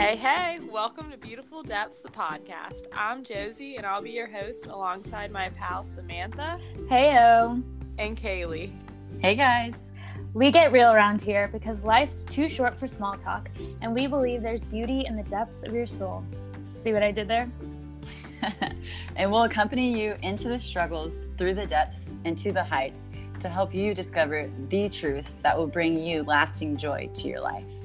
Hey, hey, welcome to Beautiful Depths, the podcast. I'm Josie, and I'll be your host alongside my pal Samantha Heyo. and Kaylee. Hey guys. We get real around here because life's too short for small talk, and we believe there's beauty in the depths of your soul. See what I did there? and we'll accompany you into the struggles, through the depths, and to the heights to help you discover the truth that will bring you lasting joy to your life.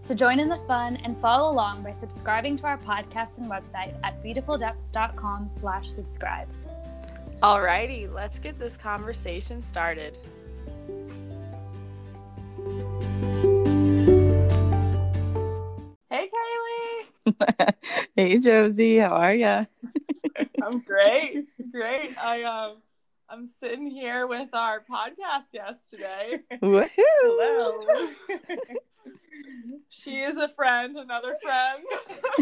So join in the fun and follow along by subscribing to our podcast and website at beautifuldepths.com slash subscribe. Alrighty, let's get this conversation started. Hey, Kaylee. hey Josie, how are ya? I'm great. Great. I um I'm sitting here with our podcast guest today. Woohoo! Hello. she is a friend, another friend.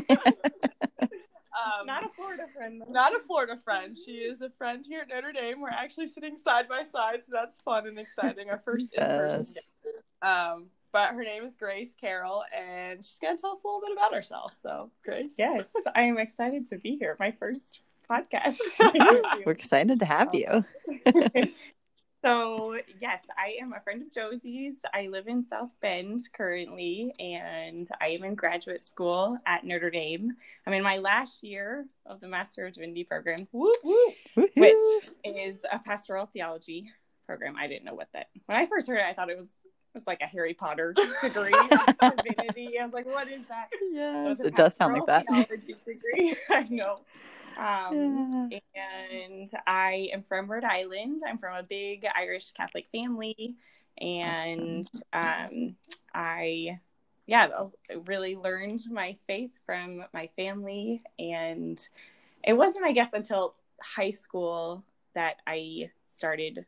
um, Not a Florida friend. though. not a Florida friend. She is a friend here at Notre Dame. We're actually sitting side by side, so that's fun and exciting. Our first in person. Yes. Um, but her name is Grace Carroll, and she's gonna tell us a little bit about herself. So, Grace. Yes, I am excited to be here. My first podcast. We're excited to have you. so, yes, I am a friend of Josie's. I live in South Bend currently, and I am in graduate school at Notre Dame. I'm in my last year of the Master of Divinity program, Whoop whoop. Which is a pastoral theology program. I didn't know what that. When I first heard it, I thought it was it was like a Harry Potter degree, divinity. I was like, what is that? Yes, it's a it does sound like that. degree. I know. Um, and I am from Rhode Island. I'm from a big Irish Catholic family, and um, I, yeah, I really learned my faith from my family, and it wasn't, I guess, until high school that I started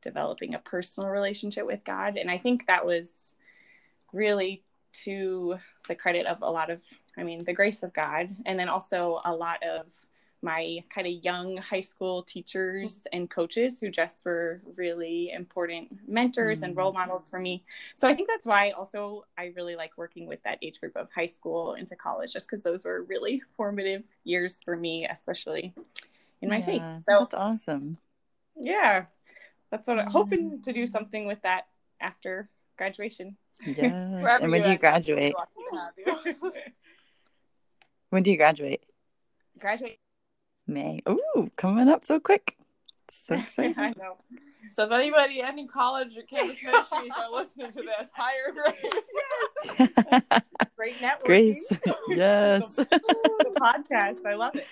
developing a personal relationship with God, and I think that was really to the credit of a lot of, I mean, the grace of God, and then also a lot of my kind of young high school teachers and coaches who just were really important mentors and role mm. models for me. So I think that's why also I really like working with that age group of high school into college, just because those were really formative years for me, especially in my Yeah, faith. So that's awesome. yeah, that's what I'm mm. hoping to do something with that after graduation. Yes. And when do you end up, we're graduate? lucky to have you. When do you graduate? Graduate. May. Ooh, coming up so quick. So exciting. I know. So, if anybody, any college or campus ministries are listening to this, hire Grace. Great networking. Grace. Yes. the podcast. I love it.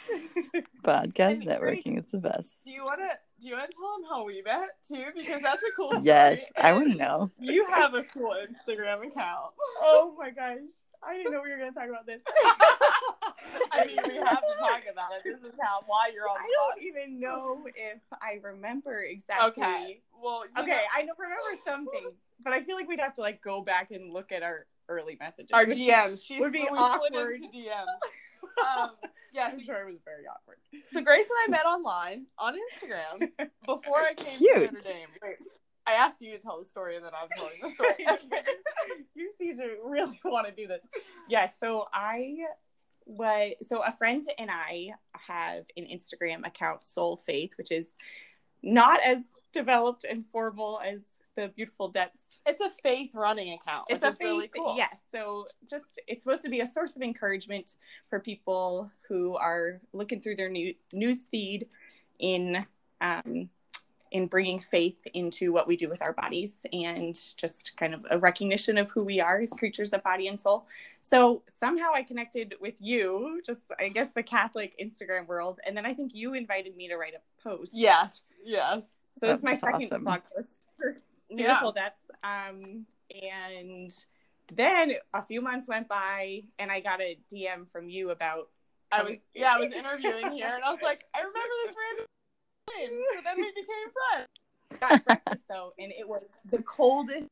Podcast And networking is the best. Do you want to? Do you want to tell them how we met too? Because that's a cool. Story. Yes, I want to know. You have a cool Instagram account. Oh my gosh. I didn't know we were going to talk about this. I mean, we have to talk about it. This is how why you're on. I the don't even know if I remember exactly. Okay. Well. Okay, know, I remember some things, but I feel like we'd have to like go back and look at our early messages. our DMs. She would be we slid awkward. into DMs. Um, yeah. So, I'm sure it was very awkward. so Grace and I met online on Instagram before I came Cute. to Notre Dame. Wait, I asked you to tell the story, and then I'm telling the story. you seem to really want to do this. Yes. so I was so a friend and I have an Instagram account, Soul Faith, which is not as developed and formal as the Beautiful Depths. It's a faith running account. It's which a is really faith- cool. Yes. So just it's supposed to be a source of encouragement for people who are looking through their new news feed in um, in bringing faith into what we do with our bodies and just kind of a recognition of who we are as creatures of body and soul. So somehow I connected with you, just I guess the Catholic Instagram world, and then I think you invited me to write a post. Yes. Yes. So this is my second awesome. blog post for Yeah. Beautiful Depths. Um, and then a few months went by, and I got a DM from you about. I was yeah, I was interviewing here, and I was like, I remember this random So then we became friends. got breakfast though, and it was the coldest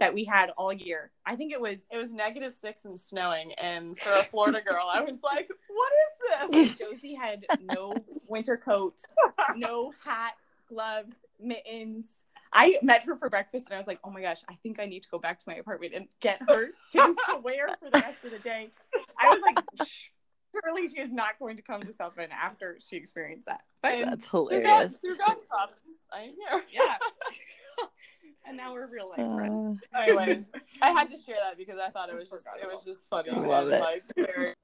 that we had all year. I think it was. It was negative six and snowing, and for a Florida girl, I was like, "What is this?" Josie had no winter coat, no hat, gloves, mittens. I met her for breakfast and I was like, oh my gosh, I think I need to go back to my apartment and get her things to wear for the rest of the day. I was like, surely she is not going to come to South Bend after she experienced that. But That's Through God's, hilarious. through God's providence, I'm here. yeah. and now we're real life friends. Uh, Anyway, I had to share that because I thought it was just it was just funny. I love it. Like, very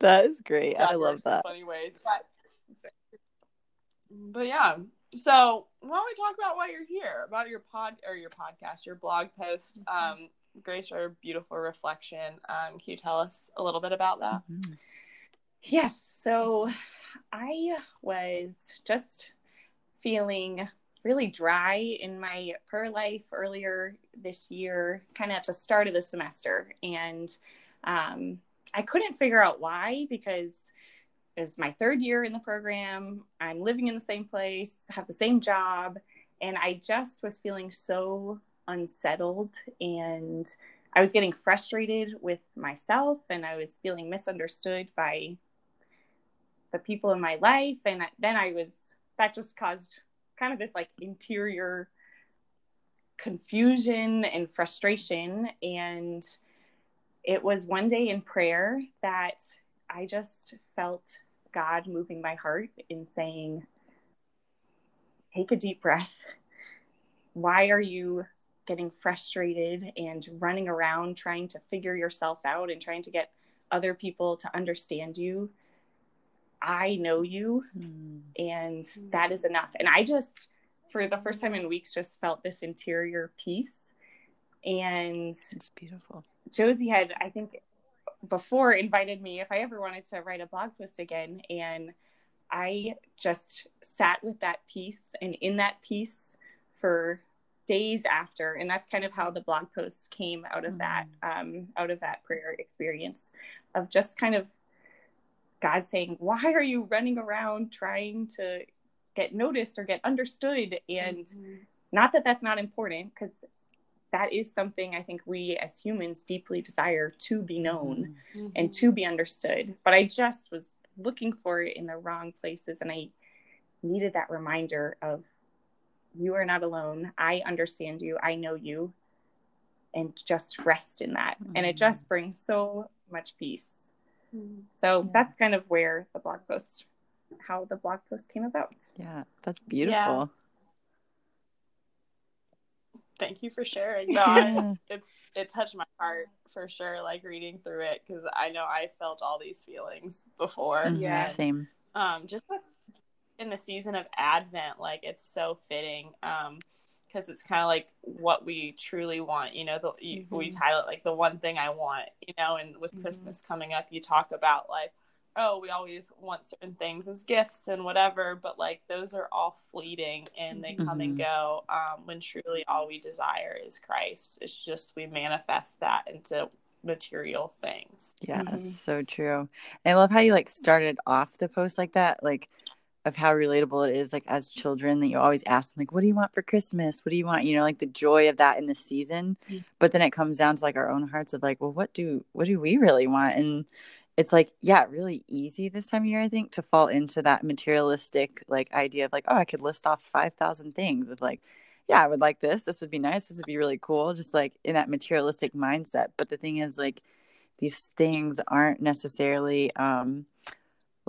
that is great. I love that. Funny ways, but but yeah. So why don't we talk about why you're here? About your pod or your podcast, your blog post. Mm-hmm. Um, Grace, or beautiful reflection. Um, can you tell us a little bit about that? Mhm. Yes. So I was just feeling really dry in my prayer life earlier this year, kind of at the start of the semester. And um, I couldn't figure out why because it's my third year in the program. I'm living in the same place, have the same job. And I just was feeling so unsettled and I was getting frustrated with myself and I was feeling misunderstood by the people in my life. And then i was that just caused kind of this like interior confusion and frustration. And it was one day in prayer that i just felt god moving my heart in saying take a deep breath. Why are you getting frustrated and running around trying to figure yourself out and trying to get other people to understand you I know you Mm. and that is enough. And I just, for the first time in weeks, just felt this interior peace. And It's beautiful. Josie had, I think, before invited me if I ever wanted to write a blog post again. And I just sat with that peace and in that peace for days after. And that's kind of how the blog post came out of that, um, out of that prayer experience of just kind of God saying, Why are you running around trying to get noticed or get understood? And mm-hmm. not that that's not important, because that is something I think we as humans deeply desire to be known mm-hmm. and mm-hmm. to be understood. But I just was looking for it in the wrong places. And I needed that reminder of you are not alone. I understand you. I know you. And just rest in that. And it just brings so much peace. So Yeah. that's kind of where the blog post, how the blog post came about. Yeah, that's beautiful. Thank you for sharing. No, I, it's it touched my heart for sure. Like reading through it because I know I felt all these feelings before. Mhm, Yeah. Same. um just with, in the season of advent like it's so fitting um because it's kind of like what we truly want you know the you, we title it like the one thing i want you know and with Mhm. christmas coming up you talk about like oh we always want certain things as gifts and whatever but like those are all fleeting and they come and Mhm. go um when truly all we desire is christ it's just we manifest that into material things Yeah, Mhm. so true. I love how you like started off the post like that, like of how relatable it is, like as children that you always ask them, like, what do you want for Christmas? What do you want? You know, like the joy of that in the season. Mhm. But then it comes down to like our own hearts of like, well, what do what do we really want? And it's like, yeah, really easy this time of year, I think, to fall into that materialistic like idea of like, oh, I could list off five thousand things of like, yeah, I would like this. This would be nice. This would be really cool. Just like in that materialistic mindset. But the thing is, like, these things aren't necessarily um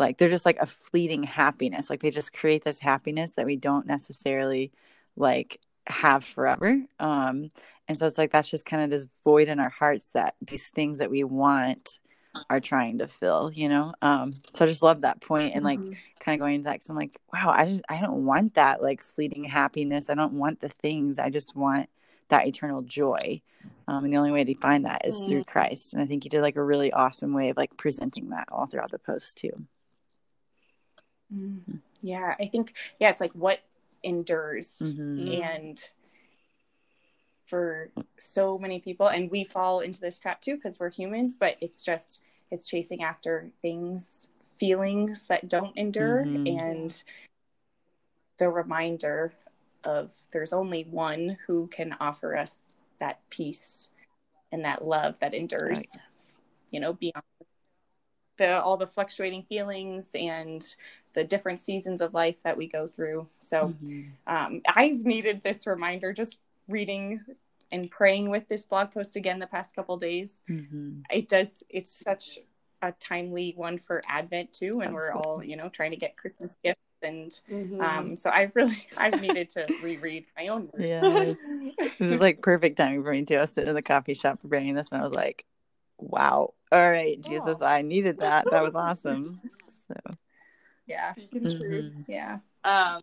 like they're just like a fleeting happiness. Like they just create this happiness that we don't necessarily like have forever. Um and so it's like that's just kind of this void in our hearts that these things that we want are trying to fill, you know? Um so I just love that point and like Mhm. kind of going into that because I'm like, wow, I just I don't want that like fleeting happiness. I don't want the things. I just want that eternal joy. Um, and the only way to find that is through Christ. And I think you did like a really awesome way of like presenting that all throughout the post too. Mm. Yeah, I think yeah, it's like what endures, Mhm. and for so many people, and we fall into this trap too because we're humans. But it's just it's chasing after things, feelings that don't endure, Mhm. and the reminder of there's only one who can offer us that peace and that love that endures. Right. You know, beyond the all the fluctuating feelings and the different seasons of life that we go through. So Mhm. um, I've needed this reminder just reading and praying with this blog post again the past couple days. Mhm. It does. It's such a timely one for Advent too, and we're all you know trying to get Christmas gifts, and Mm-hmm. um, so I've really I've needed to reread my own. words. Yes. It was like perfect timing for me too. I was sitting in the coffee shop preparing this and I was like, wow. All right, Jesus, Oh. I needed that. That was awesome. So yeah, Speaking truth. yeah. Um,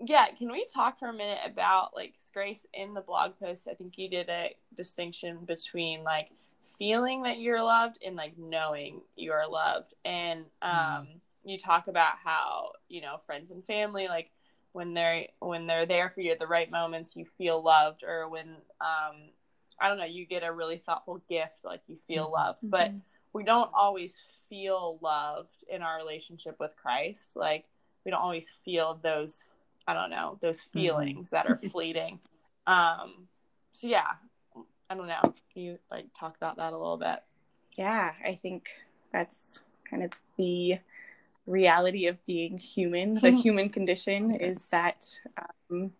yeah, can we talk for a minute about like Grace in the blog post? I think you did a distinction between like feeling that you're loved and like knowing you are loved. And um, you talk about how you know friends and family like when they're when they're there for you at the right moments, you feel loved, or when um, I don't know, you get a really thoughtful gift, like you feel Mhm. loved, but we don't always feel loved in our relationship with Christ. Like we don't always feel those I don't know, those feelings that are fleeting. Um so yeah, I don't know. Can you like talk about that a little bit? yeah, I think that's kind of the reality of being human. The human condition is that um,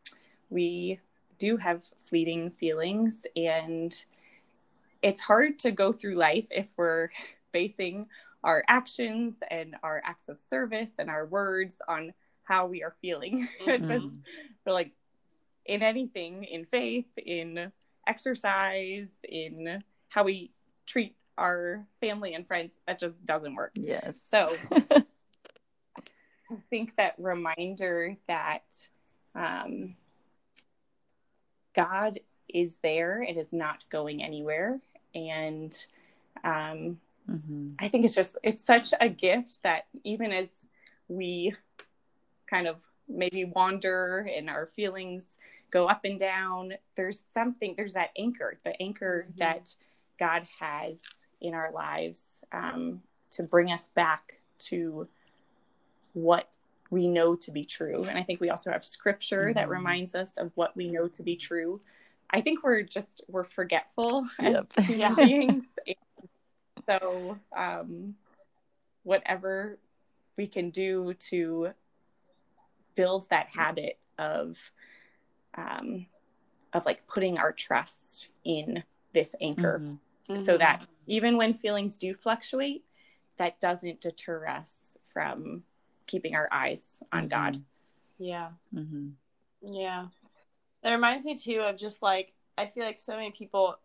we do have fleeting feelings, and it's hard to go through life if we're basing our actions and our acts of service and our words on how we are feeling. Mhm. just like in anything, in faith, in exercise, in how we treat our family and friends, that just doesn't work. yes. So I think that reminder that um, God is there it is not going anywhere. And um, Mhm. I think it's just, it's such a gift that even as we kind of maybe wander and our feelings go up and down, there's something, there's that anchor, the anchor Mhm. that God has in our lives um, to bring us back to what we know to be true. And I think we also have scripture that Mhm. reminds us of what we know to be true. I think we're just, we're forgetful Yep. as human Yeah. beings. So, um, whatever we can do to build that habit of, um, of like putting our trust in this anchor, Mhm. so that even when feelings do fluctuate, that doesn't deter us from keeping our eyes on God. Yeah. Mhm. Yeah. That reminds me too of just like I feel like so many people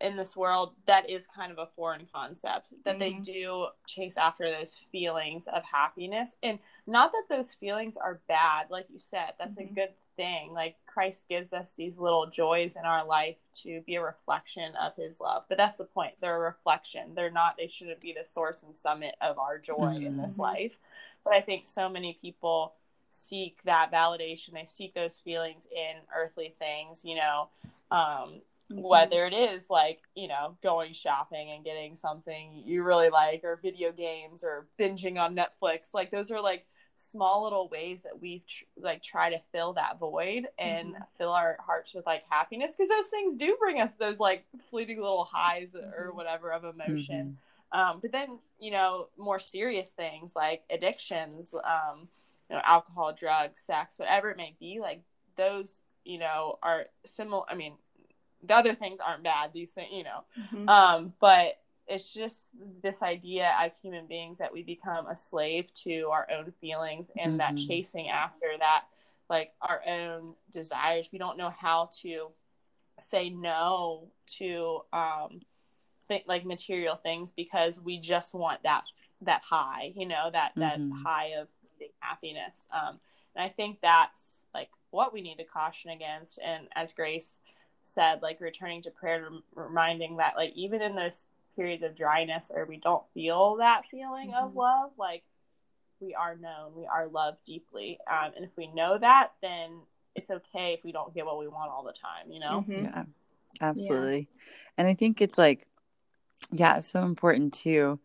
in this world that is kind of a foreign concept that they Mhm. do chase after those feelings of happiness and not that those feelings are bad like you said that's a Mhm. good thing like Christ gives us these little joys in our life to be a reflection of his love but that's the point they're a reflection they're not they shouldn't be the source and summit of our joy in this Mhm. life but I think so many people seek that validation. They seek those feelings in earthly things you know um whether it is like you know going shopping and getting something you really like or video games or binging on netflix. Like those are like small little ways that we tr- like try to fill that void and fill our hearts with like happiness because those things do bring us those like fleeting little highs or Mhm. whatever of emotion. Mhm. um, but then you know more serious things like addictions um, you know alcohol drugs sex whatever it may be like those you know are similar i mean the other things aren't bad these things you know Mhm. um, but it's just this idea as human beings that we become a slave to our own feelings and that Mhm. chasing after that like our own desires we don't know how to say no to um th- like material things because we just want that that high you know that that Mhm. high of happiness um and i think that's like what we need to caution against and as grace said like returning to prayer reminding that like even in those periods of dryness or we don't feel that feeling of Mhm. love like we are known we are loved deeply um, and if we know that then it's okay if we don't get what we want all the time you know Mhm. Yeah, absolutely. And I think it's like, yeah, it's so important too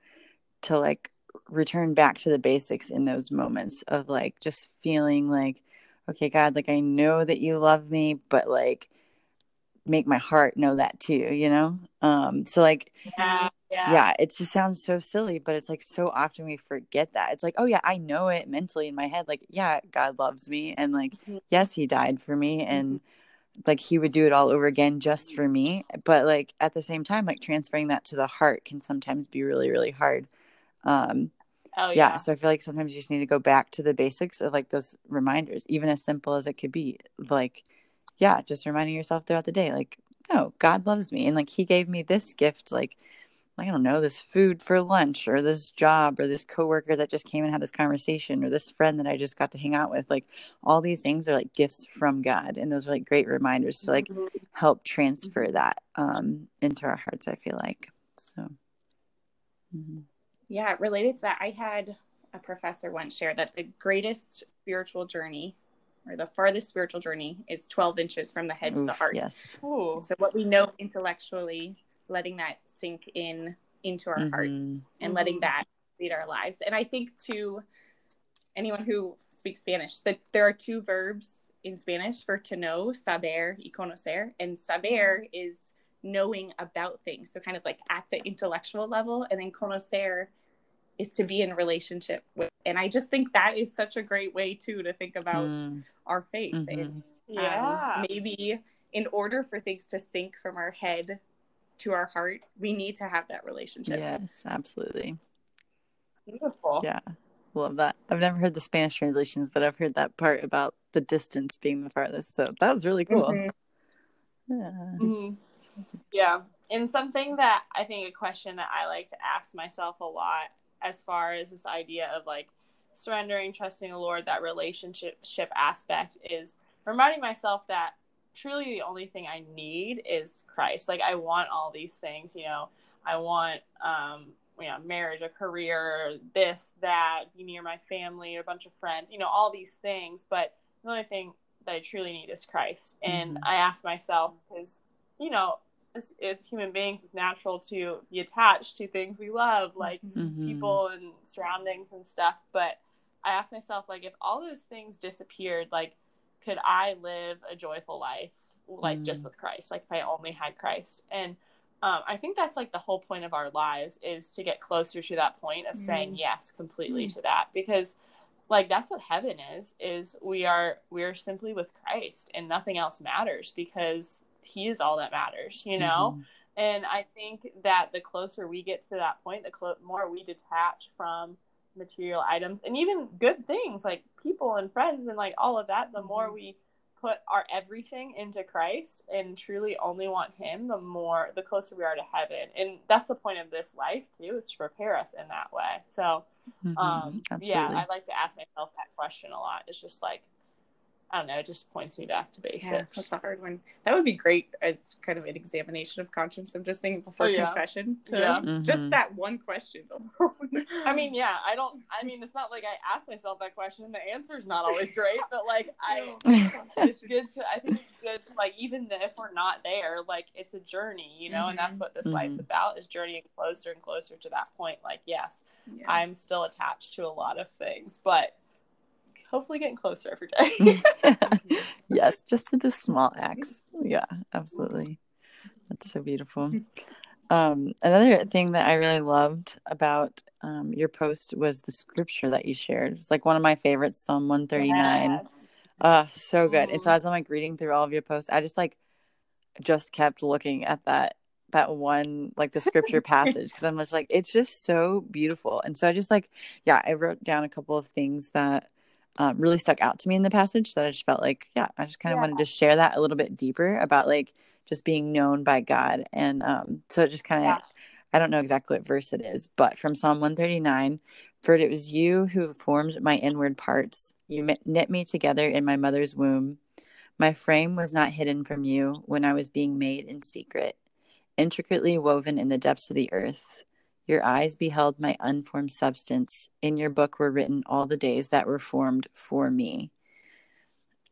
to like return back to the basics in those moments of like just feeling like, okay, God, like I know that you love me, but like make my heart know that too, you know? Um, so like yeah Yeah. yeah, it just sounds so silly, but it's like so often we forget that. It's like, oh yeah, I know it mentally in my head. Like, yeah, God loves me, and like, Mhm. yes, He died for me, and like He would do it all over again just for me. But like at the same time, like transferring that to the heart can sometimes be really, really hard. Um, Oh yeah. yeah. so i feel like sometimes you just need to go back to the basics of like those reminders even as simple as it could be like yeah just reminding yourself throughout the day like no god loves me and like he gave me this gift like i don't know this food for lunch or this job or this coworker that just came and had this conversation or this friend that i just got to hang out with like all these things are like gifts from god and those are like great reminders to like Mhm. help transfer that um into our hearts i feel like so mhm. Yeah, related to that, I had a professor once share that the greatest spiritual journey or the farthest spiritual journey is 12 inches from the head to the heart. yes Ooh. So, what we know intellectually, letting that sink in into our hearts Mhm. and Mhm. letting that lead our lives. And I think to anyone who speaks Spanish, that there are two verbs in Spanish for to know, saber y conocer. And saber is knowing about things. So kind of like at the intellectual level. And then conocer is to be in relationship with. And I just think that is such a great way too to think about Mm. our faith. Mhm. And um, Yeah. maybe in order for things to sink from our head to our heart, we need to have that relationship. Yes, absolutely. Beautiful. Yeah, love that. I've never heard the Spanish translations, but I've heard that part about the distance being the farthest. So that was really cool. Mhm. Yeah. Mhm. Yeah. And something that I think a question that I like to ask myself a lot as far as this idea of like surrendering, trusting the Lord, that relationship ship aspect is reminding myself that truly the only thing I need is Christ. Like I want all these things, you know, I want um you know, marriage, a career, this, that, be near my family, a bunch of friends, you know, all these things. But the only thing that I truly need is Christ. And Mhm. I ask myself, because, you know, it's, it's human beings, it's natural to be attached to things we love, like Mhm. people and surroundings and stuff. But I ask myself, like, if all those things disappeared, like, could I live a joyful life, like, just Mm. with Christ? Like, if I only had Christ. And um, I think that's like the whole point of our lives is to get closer to that point of saying yes completely to that because like that's what heaven is is we are we are simply with Christ and nothing else matters because he is all that matters you know? Mhm. and I think that the closer we get to that point the clo- more we detach from material items and even good things like people and friends and like all of that the more we put our everything into Christ and truly only want him the more the closer we are to heaven. And that's the point of this life too is to prepare us in that way. So Mhm. um yeah I like to ask myself that question a lot. It's just like I don't know it just points me back to Yeah, basics that's a hard one. That would be great as kind of an examination of conscience. I'm just thinking before Oh, yeah. confession. To Yeah. Just Mhm. that one question alone. I mean, yeah, I don't. I mean, it's not like I ask myself that question. The answer's not always great, but like I, it's good to. I think it's good to like even if we're not there, like it's a journey, you know, and that's what this life's Mhm. about is journeying closer and closer to that point. Like, yes, Yeah. I'm still attached to a lot of things, but hopefully getting closer every day. yes, just the small acts. Yeah, absolutely. That's so beautiful. Um, another thing that I really loved about um, your post was the scripture that you shared. It's like one of my favorites, Psalm 139. Yes. Uh, so good. And so as I'm like reading through all of your posts, I just like just kept looking at that that one like the scripture passage because I'm just like it's just so beautiful. And so I just like yeah, I wrote down a couple of things that um, really stuck out to me in the passage that I just felt like yeah, I just kind of Yeah. wanted to share that a little bit deeper about like just being known by God. And um, so it just kind of Yeah. I don't know exactly what verse it is, but from Psalm 139, for it was you who formed my inward parts. You knit me together in my mother's womb. My frame was not hidden from you when I was being made in secret, intricately woven in the depths of the earth. Your eyes beheld my unformed substance. In your book were written all the days that were formed for me.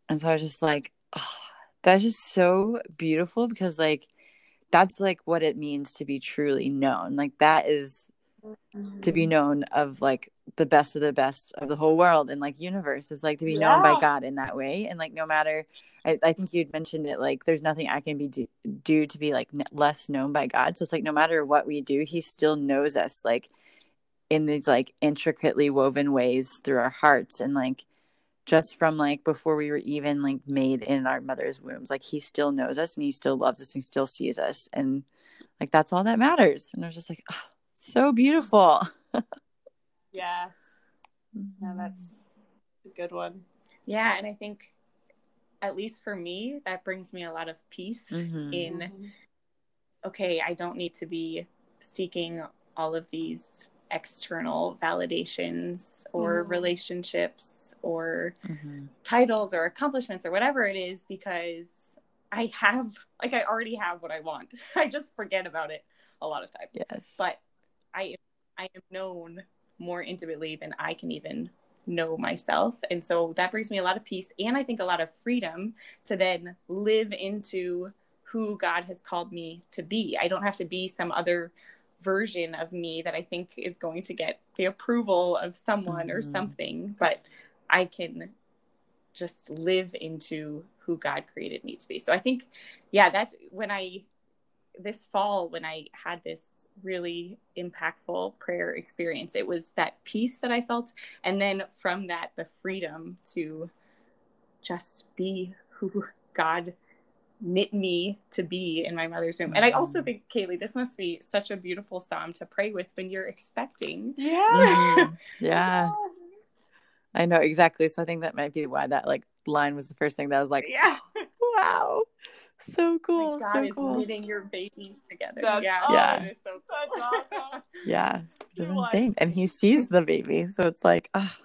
And so I was just like, oh, that's just so beautiful because, like, that's like what it means to be truly known. Like, that is to be mm-hmm. known of like the best of the best of the whole world and like universe is like to be known by God in that way. And like no matter, I, I think you'd mentioned it like there's nothing I can be do, do to be like n- less known by God. So it's like no matter what we do, He still knows us like in these like intricately woven ways through our hearts. And like just from like before we were even like made in our mother's wombs like he still knows us and he still loves us and he still sees us. And like that's all that matters. And i was just like oh, so beautiful Yes. No, that's a good one. Yeah, and I think at least for me, that brings me a lot of peace Mhm. in okay, I don't need to be seeking all of these external validations or Mhm. relationships or Mhm. titles or accomplishments or whatever it is because I have like I already have what I want. I just forget about it a lot of times. yes But I I am known more intimately than I can even know myself. And so that brings me a lot of peace and I think a lot of freedom to then live into who God has called me to be. I don't have to be some other version of me that I think is going to get the approval of someone or Mhm. something, but I can just live into who God created me to be. So I think, yeah, that when I, this fall, when I had this really impactful prayer experience, it was that peace that I felt. And then from that, the freedom to just be who God knit me to be in my mother's womb. And I also Mhm. think, Kaylee, this must be such a beautiful psalm to pray with when you're expecting. Yeah. Mhm. yeah i know exactly so i think that might be why that like line was the first thing that was like Yeah. wow so cool Like so cool knitting your babies together. That's yeah. oh, Yeah. It is so That's awesome. yeah which is You're like- insane and he sees the baby so it's like ah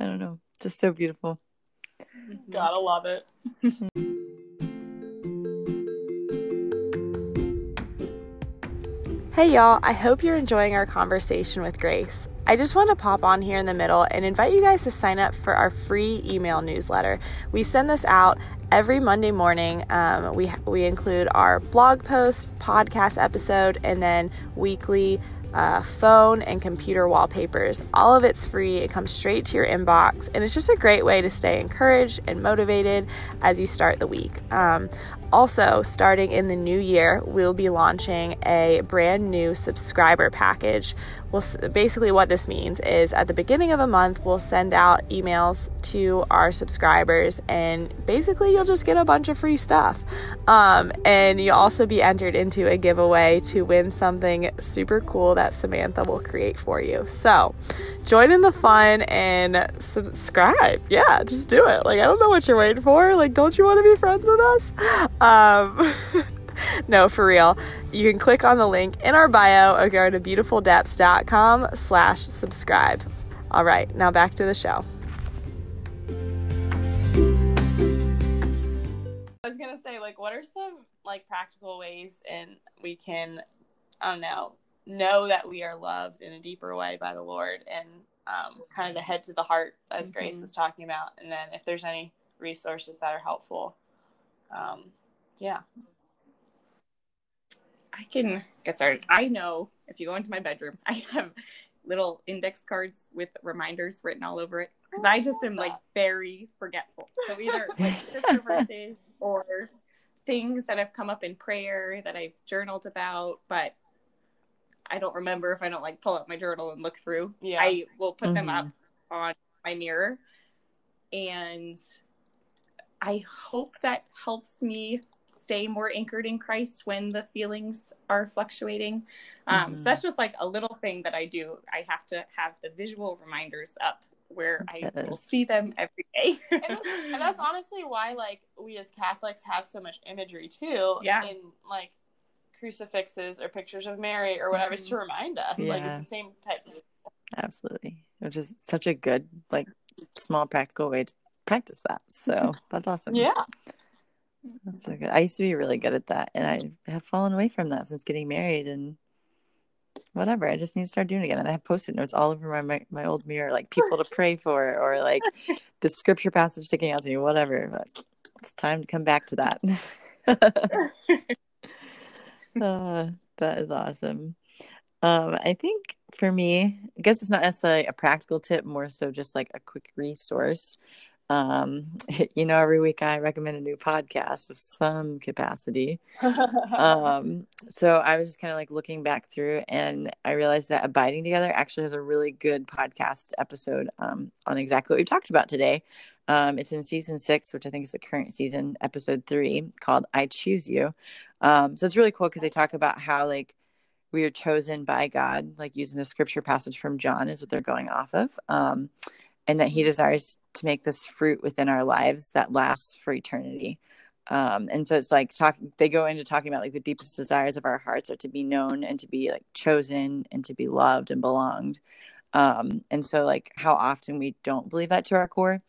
i don't know just so beautiful Gotta love it. Hey y'all, I hope you're enjoying our conversation with Grace. I just want to pop on here in the middle and invite you guys to sign up for our free email newsletter. We send this out every Monday morning. Um, we we include our blog post, podcast episode, and then weekly uh, phone and computer wallpapers. All of it's free. It comes straight to your inbox, and it's just a great way to stay encouraged and motivated as you start the week. Um, also, starting in the new year, we'll be launching a brand new subscriber package. We'll, basically, what this means is at the beginning of the month, we'll send out emails to our subscribers, and basically, you'll just get a bunch of free stuff. Um, and you'll also be entered into a giveaway to win something super cool that Samantha will create for you. So, join in the fun and subscribe. Yeah, just do it. Like, I don't know what you're waiting for. Like, don't you want to be friends with us? Um, no, for real. You can click on the link in our bio or go to beautifuldepths.com slash subscribe. All right, now back to the show. Like, what are some like practical ways and we can, I don't know, know that we are loved in a deeper way by the Lord and um, kind of the head to the heart, as Grace Mhm. was talking about, and then if there's any resources that are helpful, um, yeah. I can get started. I know if you go into my bedroom, I have little index cards with reminders written all over it because I just am like very forgetful. So either like scripture verses or things that have come up in prayer that I've journaled about, but I don't remember if I don't like pull out my journal and look through. Yeah. I will put them Mhm. up on my mirror and I hope that helps me stay more anchored in Christ when the feelings are fluctuating. Um, Mhm. So that's just like a little thing that I do. I have to have the visual reminders up where I will see them every day. and that's, and that's honestly why like we as catholics have so much imagery too Yeah. in like crucifixes or pictures of mary or whatever is to mm-hmm. remind us like it's the same type of absolutely. Which is such a good like small practical way to practice that. So that's awesome. Yeah. That's so good. I used to be really good at that and i have fallen away from that since getting married and whatever i just need to start doing it again. And i have post-it notes all over my, my, my old mirror like people to pray for or like the scripture passage sticking out to me whatever but it's time to come back to that. Uh, that is awesome. Um i think for me, I guess it's not necessarily a practical tip, more so just like a quick resource. Um, you know, every week I recommend a new podcast of some capacity. um, so I was just kind of like looking back through and I realized that Abiding Together actually has a really good podcast episode um, on exactly what we talked about today. Um, it's in season six, which I think is the current season, episode three, called I Choose You. Um, so it's really cool because they talk about how like we are chosen by God, like using the scripture passage from John is what they're going off of. Um, and that he desires to make this fruit within our lives that lasts for eternity. Um, and so it's like talk they go into talking about like the deepest desires of our hearts are to be known and to be like chosen and to be loved and belonged. Um, and so like how often we don't believe that to our core.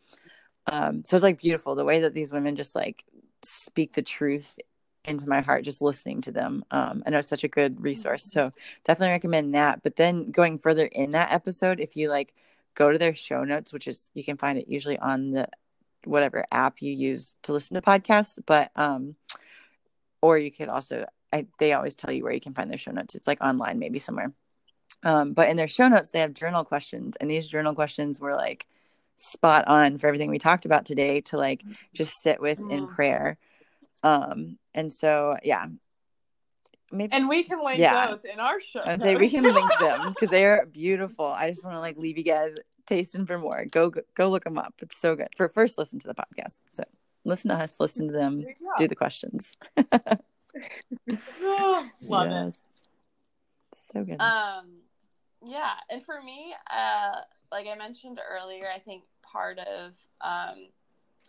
Um, so it's like beautiful the way that these women just like speak the truth into my heart just listening to them. Um, I know it's such a good resource. So definitely recommend that. But then going further in that episode, if you like go to their show notes, which is you can find it usually on the whatever app you use to listen to podcasts, but um or you could also I, they always tell you where you can find their show notes. It's like online, maybe somewhere. Um, but in their show notes, they have journal questions, and these journal questions were like spot on for everything we talked about today to like just sit with in prayer. Um, and so yeah, maybe and we can link yeah. those in our show. I say we can link them because they are beautiful. I just want to like leave you guys tasting for more. Go, go go look them up. It's so good. For first, listen to the podcast. So listen to us, listen to them, do the questions. Love yes. it. So good. Um, yeah, and for me, uh, like I mentioned earlier, I think part of um,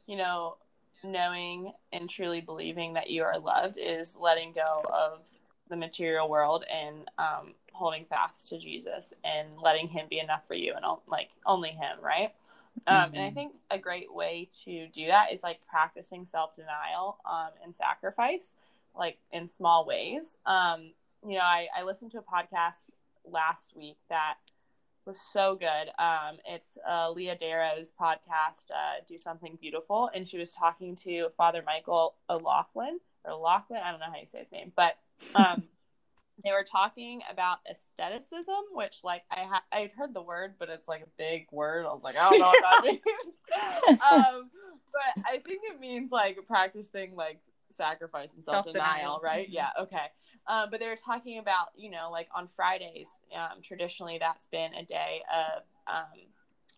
you know, knowing and truly believing that you are loved is letting go of the material world and um, holding fast to Jesus and letting Him be enough for you and like only Him, right? Mm-hmm. Um, and I mm-hmm. think a great way to do that is like practicing self denial um, and sacrifice, like in small ways. Um, you know, I, I listened to a podcast last week that was so good. Um, it's uh, Leah Darrow's podcast, uh, Do Something Beautiful, and she was talking to Father Michael O'Loughlin or Laughlin. I don't know how you say his name, but um, they were talking about asceticism, which like I ha- I heard the word, but it's like a big word. I was like, I don't know what that means. um, but I think it means like practicing like sacrifice and self denial, right? Mm-hmm. Yeah, okay. Um, but they were talking about, you know, like on Fridays, um, traditionally that's been a day of um,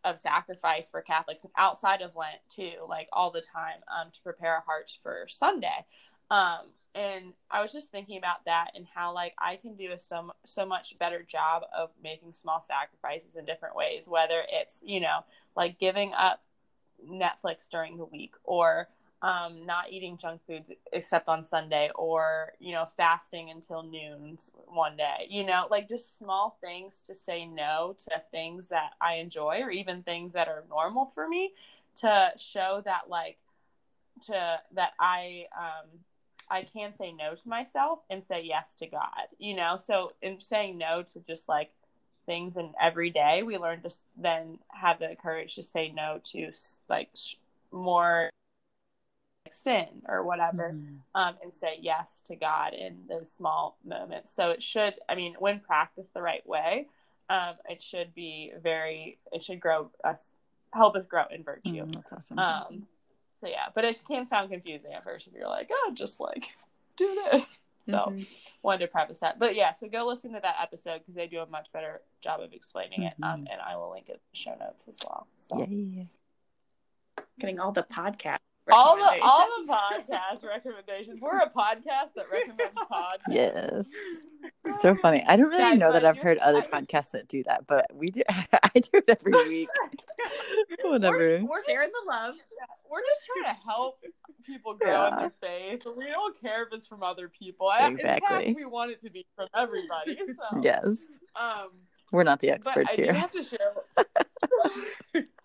of sacrifice for Catholics outside of Lent too, like all the time um, to prepare our hearts for Sunday. Um, and I was just thinking about that and how like I can do a so so much better job of making small sacrifices in different ways, whether it's you know like giving up Netflix during the week or um, not eating junk foods except on Sunday, or you know, fasting until noon one day. You know, like just small things to say no to things that I enjoy, or even things that are normal for me, to show that like to that I um, I can say no to myself and say yes to God. You know, so in saying no to just like things in every day, we learn to then have the courage to say no to like more sin or whatever mm-hmm. um, and say yes to god in those small moments so it should i mean when practiced the right way um, it should be very it should grow us help us grow in virtue mm, that's awesome um, so yeah but it can sound confusing at first if you're like oh just like do this so mm-hmm. wanted to preface that but yeah so go listen to that episode because they do a much better job of explaining mm-hmm. it um, and i will link it in the show notes as well so Yay. getting all the podcasts all the all the podcast recommendations. We're a podcast that recommends podcasts. Yes. So funny. I don't really Guys, know that I've heard other podcasts that do that, but we do. I do it every week. Whatever. We're, we're sharing the love. We're just trying to help people grow yeah. in their faith. We don't care if it's from other people. Exactly. In fact, we want it to be from everybody. So. Yes. Um. We're not the experts here. I have to share.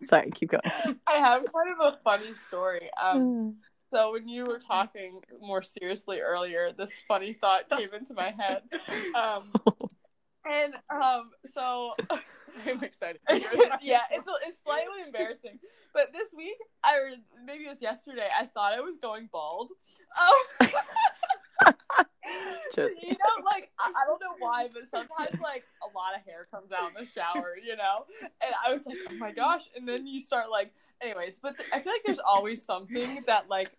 Sorry, keep going. I have kind of a funny story. Um, hmm. so when you were talking more seriously earlier, this funny thought came into my head. Um, and um, so I'm excited. yeah, it's it's slightly embarrassing, but this week, or maybe it was yesterday, I thought I was going bald. Oh. Just... you know, like I, I, don't know why, but sometimes like a lot of hair comes out in the shower, you know? And I was like, oh my gosh. And then you start like, anyways, but th- I feel like there's always something that like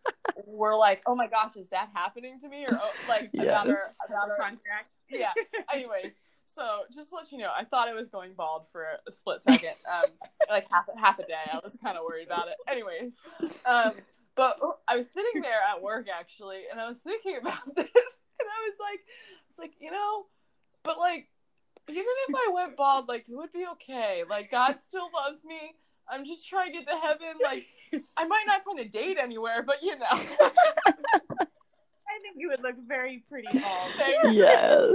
we're like, oh my gosh, is that happening to me? Or oh, like Yes. about our, about our, contract. yeah. Anyways, so just to let you know, I thought I was going bald for a split second, um, like half half a day. I was kind of worried about it. Anyways, um, but I was sitting there at work actually, and I was thinking about this, and I was like, it's like you know, but like even if I went bald, like it would be okay. Like God still loves me. I'm just trying to get to heaven. Like I might not find a date anywhere, but you know. I think you would look very pretty bald. Thank you, Yes.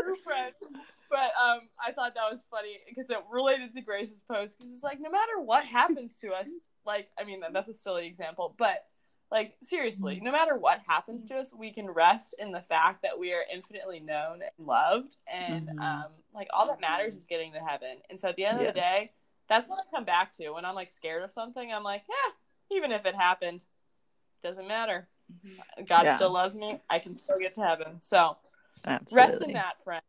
But um, I thought that was funny because it related to Grace's post. Because it's like, no matter what happens to us, like, I mean, that's a silly example, but like, seriously, no matter what happens to us, we can rest in the fact that we are infinitely known and loved. And Mhm. um, like, all that matters is getting to heaven. And so at the end of the day, that's what I come back to when I'm like scared of something. I'm like, yeah, even if it happened, doesn't matter. God Yeah. still loves me. I can still get to heaven. So Absolutely. rest in that, friend.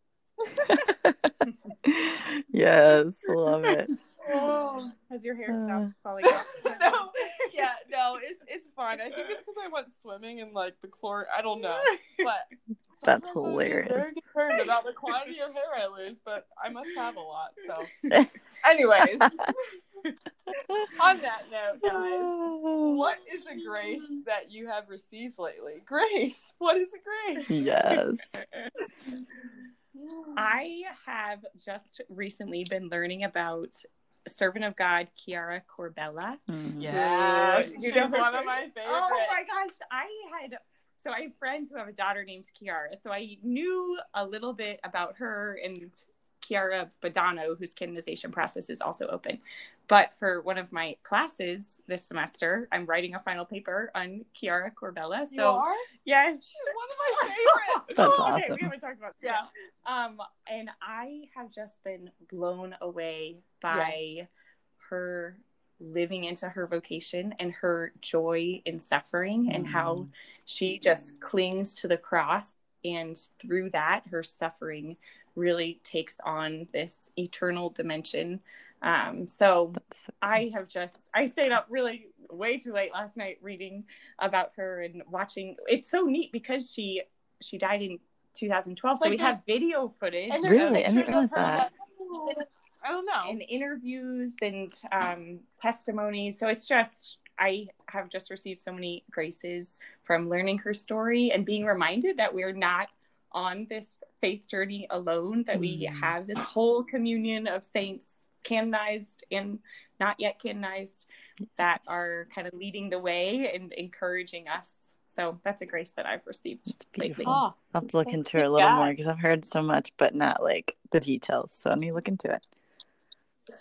yes, love it. Oh, has your hair Uh. stopped falling off? no, yeah, no, it's it's fine. I think it's because I went swimming and like the chlor. I don't know, but That's sometimes I'm just hilarious. Very concerned about the quantity of hair I lose, but I must have a lot. So, anyways, on that note, guys, what is a grace that you have received lately? Grace, what is a grace? Yes. I have just recently been learning about servant of God Chiara Corbella. Mhm. Yes, You she's know one of my favorites. Oh my gosh, I had so I have friends who have a daughter named Kiara, so I knew a little bit about her and Chiara Badano, whose canonization process is also open. But for one of my classes this semester, I'm writing a final paper on Chiara Corbella. You So are? yes, She's one of my favorites. That's okay, awesome. we haven't talked about Yeah. Um, and I have just been blown away by Yes. her living into her vocation and her joy in suffering and how she just clings to the cross and through that her suffering really takes on this eternal dimension um, so That's I have just I stayed up really way too late last night reading about her and watching. It's so neat because she she died in 2012, so we have video footage And there's Really? I didn't realize her that. I don't know. and interviews and um, testimonies. So it's just I have just received so many graces from learning her story and being reminded that we're not on this faith journey alone. That we Mm. have this whole communion of saints canonized and not yet canonized that are kind of leading the way and encouraging us. So that's a grace that I've received lately. beautiful. I'll have to look into it a little God. more because I've heard so much, but not like the details. So I need to look into it.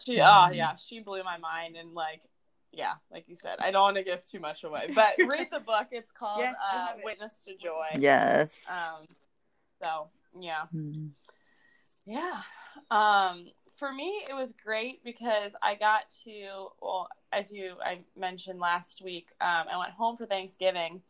She, oh yeah, she blew my mind, and like, yeah, like you said, I don't want to give too much away, but read the book. It's called Yes, uh, it. "Witness to Joy." Yes. Um, so yeah, Mhm. yeah. Um, for me, it was great because I got to well, as you I mentioned last week, um, I went home for Thanksgiving,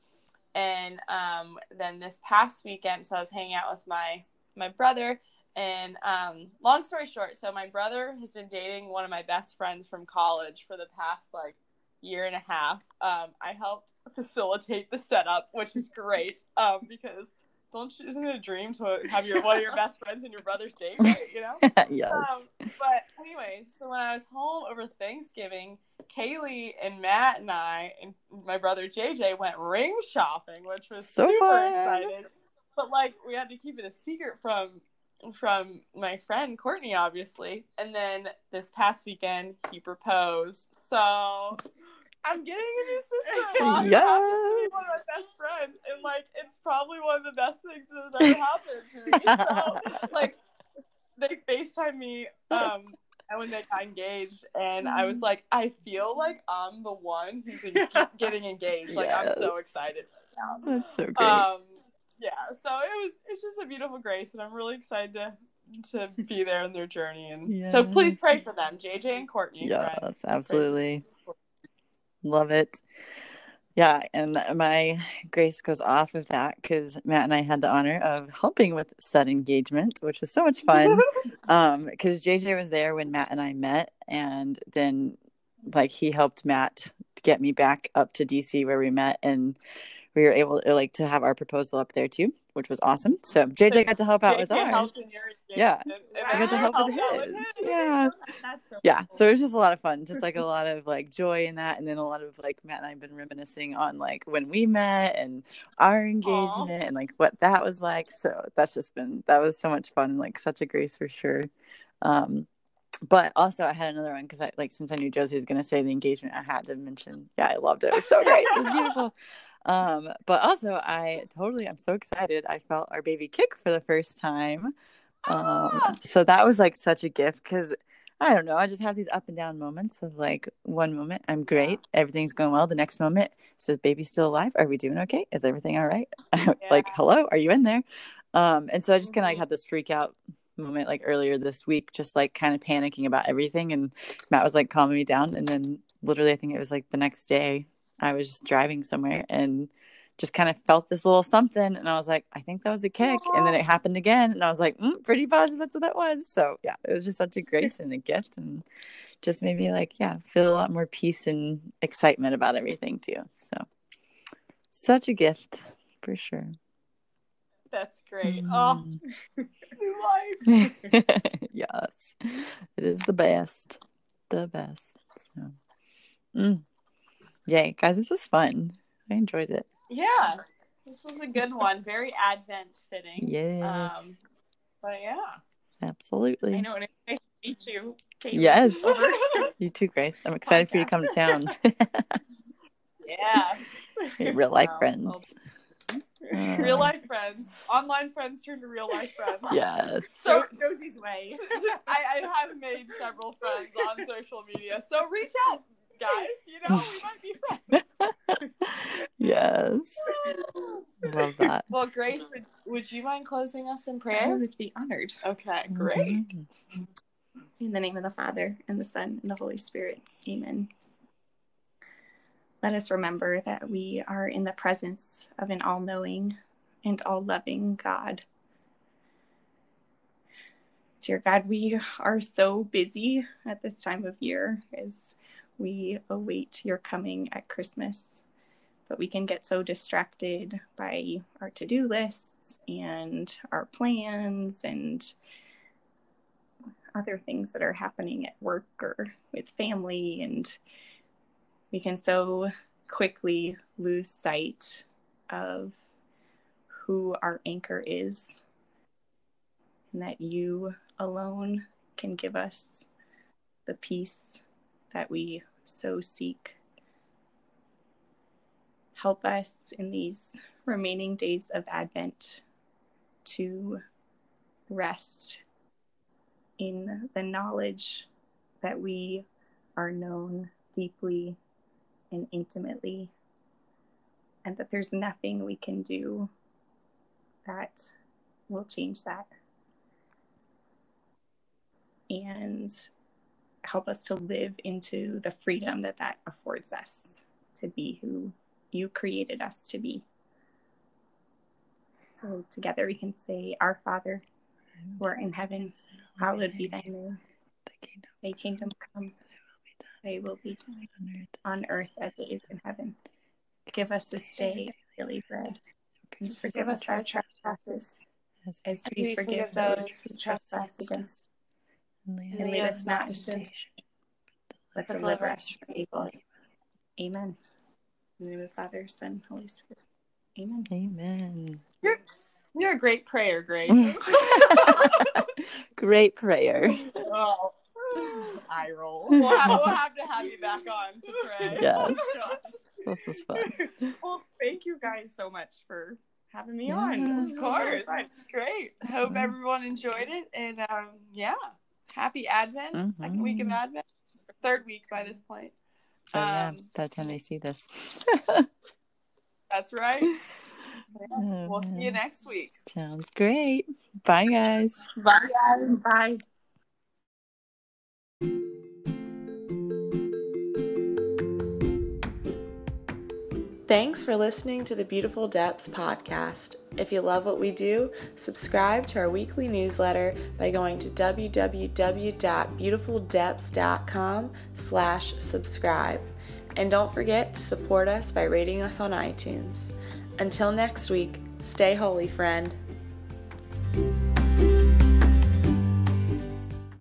and um, then this past weekend, so I was hanging out with my my brother. And um, long story short, so my brother has been dating one of my best friends from college for the past like year and a half. Um, I helped facilitate the setup, which is great um, because don't you, isn't it a dream to have your one of your best friends and your brother's date? Right, you know. yes. Um, but anyways, so when I was home over Thanksgiving, Kaylee and Matt and I and my brother JJ went ring shopping, which was So super fun. excited. But like we had to keep it a secret from from my friend Courtney, obviously. And then this past weekend he proposed. So I'm getting a new sister-in-law. Yes. one of my best friends, and like it's probably one of the best things that's ever happened to me. So, like they FaceTime me um and when they got engaged and I was like, I feel like I'm the one who's en- getting engaged. Like I'm so excited right That's so great. Um yeah, so it was it's just a beautiful grace and I'm really excited to to be there in their journey and so please pray for them, JJ and Courtney. yes, friends. absolutely. Love it. Yeah, and my grace goes off of that because Matt and I had the honor of helping with set engagement, which was so much fun. Um, because JJ was there when Matt and I met, and then like he helped Matt get me back up to DC where we met, and we were able to like to have our proposal up there too, which was awesome. So JJ got to help out with JJ ours. in your Yeah. I got to help with his. Yeah. So yeah cool. so it was just a lot of fun just like a lot of like joy in that and then a lot of like matt and i've been reminiscing on like when we met and our engagement and like what that was like so that's just been that was so much fun like such a grace for sure um but also i had another one because i like since i knew josie was going to say the engagement i had to mention yeah i loved it it was so great it was beautiful um but also i totally i'm so excited i felt our baby kick for the first time um Ah! so that was like such a gift because I don't know. I just have these up and down moments of like one moment I'm great, everything's going well. The next moment says baby's still alive. Are we doing okay? Is everything all right? like hello, are you in there? Um, and so I just kind of like Mhm. had this freak out moment like earlier this week, just like kind of panicking about everything. And Matt was like calming me down, and then literally I think it was like the next day I was just driving somewhere and just kind of felt this little something and I was like, I think that was a kick. And then it happened again and I was like, mm, pretty positive that's what that was. So yeah, it was just such a grace and a gift and just made me like, yeah, feel a lot more peace and excitement about everything too. So such a gift for sure. That's great. Oh, Mm. new life. yes, it is the best, the best. So, mm. Yay, guys, this was fun. I enjoyed it. Yeah, this was a good one. Very Advent fitting. Yes, Um, but yeah, absolutely. I know, and it's nice to meet you. Kate. Yes. You too, Grace. I'm excited for you to come to town. yeah. Your real life Wow. friends. Well, real life friends, online friends turn to real life friends. Yes. So Jo- Josie's way. I, I have made several friends on social media, so reach out, guys. You know, we might be friends. Yes. Love that. Well, Grace, would, would you mind closing us in prayer? I would be honored. Okay, great. Mhm. In the name of the Father, and the Son, and the Holy Spirit. Amen. Let us remember that we are in the presence of an all knowing and all loving God. Dear God, we are so busy at this time of year as we await your coming at Christmas. But we can get so distracted by our to do lists and our plans and other things that are happening at work or with family and we can so quickly lose sight of who our anchor is and that you alone can give us the peace that we so seek help us in these remaining days of advent to rest in the knowledge that we are known deeply and intimately, and that there's nothing we can do that will change that. And help us to live into the freedom that that affords us to be who you created us to be. So together we can say, Our Father, who art in heaven, hallowed be thy name. Thy kingdom come, thy will be done on earth on earth as it is in heaven. Give us this day our daily bread, and forgive us our trespasses, as we forgive those who trespass against us. And lead us not into temptation, but deliver us from evil. Amen. In the name of the Father, Son, Holy Spirit. Amen. Amen. You're a great prayer, Grace. Great prayer. oh. I roll. We'll have, we'll have to have you back on to pray. Yes. Gosh. This was fun. Well, thank you guys so much for having me Yeah. on. Of course. It's great. Hope everyone enjoyed it. And um, yeah, happy Advent, second week of Mhm. Advent, third week by this point. Oh, yeah, Um, by the time they see this. That's right. Oh, We'll see you next week. Sounds great. Bye, guys. Bye, guys. Bye. Thanks for listening to the Beautiful Depths podcast. If you love what we do, subscribe to our weekly newsletter by going to www.beautifuldepths.com slash subscribe. And don't forget to support us by rating us on iTunes. Until next week, stay holy, friend.